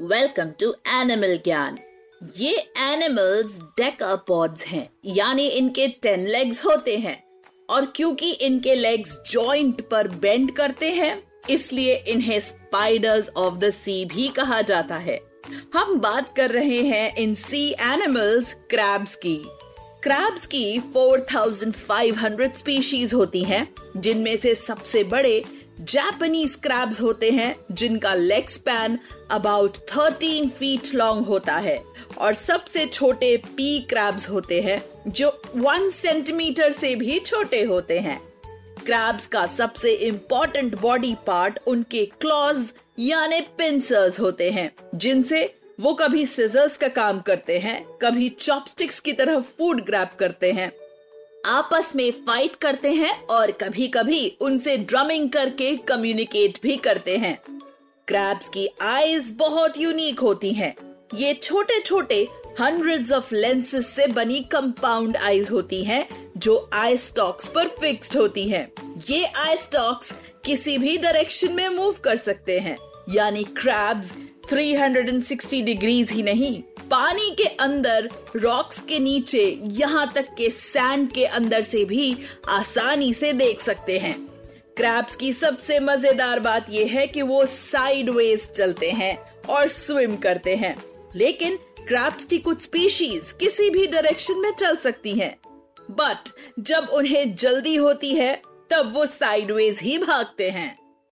Welcome to animal Gyan ये animals डेकापॉड्स हैं, यानी इनके टेन लेग्स होते हैं। और क्योंकि इनके लेग्स जॉइंट पर बेंड करते हैं, इसलिए इन्हें स्पाइडर्स ऑफ़ द सी भी कहा जाता है। हम बात कर रहे हैं इन सी एनिमल्स क्रैब्स की। क्रैब्स की 4500 स्पीशीज होती हैं, जिनमें से सबसे बड़े जापानीज क्रैब्स होते हैं, जिनका leg span about 13 feet long होता है। और सबसे छोटे पी क्रैब्स होते हैं, जो वन सेंटीमीटर से भी छोटे होते हैं। क्रैब्स का सबसे इंपॉर्टेंट बॉडी पार्ट उनके क्लॉज यानी पिंसर्स होते हैं, जिनसे वो कभी सिजर्स का काम करते हैं, कभी चॉपस्टिक्स की तरह फ़ूड ग्रैब करते हैं। आपस में फाइट करते हैं और कभी कभी उनसे ड्रमिंग करके कम्युनिकेट भी करते हैं क्रैब्स की आईज बहुत यूनिक होती हैं। ये छोटे छोटे हंड्रेड्स ऑफ़ लेंसेज से बनी कंपाउंड आईज होती हैं, जो आई स्टॉक्स पर फिक्स्ड होती हैं। ये आई स्टॉक्स किसी भी डायरेक्शन में मूव कर सकते हैं यानी क्रैब्स 360 डिग्रीज ही नहीं पानी के अंदर रॉक्स के नीचे, यहाँ तक के सैंड के अंदर से भी आसानी से देख सकते हैं। क्रैब्स की सबसे मज़ेदार बात यह है कि वो साइडवेज चलते हैं और स्विम करते हैं। लेकिन क्रैब्स की कुछ स्पीशीज किसी भी डायरेक्शन में चल सकती हैं। बट जब उन्हें जल्दी होती है, तब वो साइडवेज ही भागते हैं।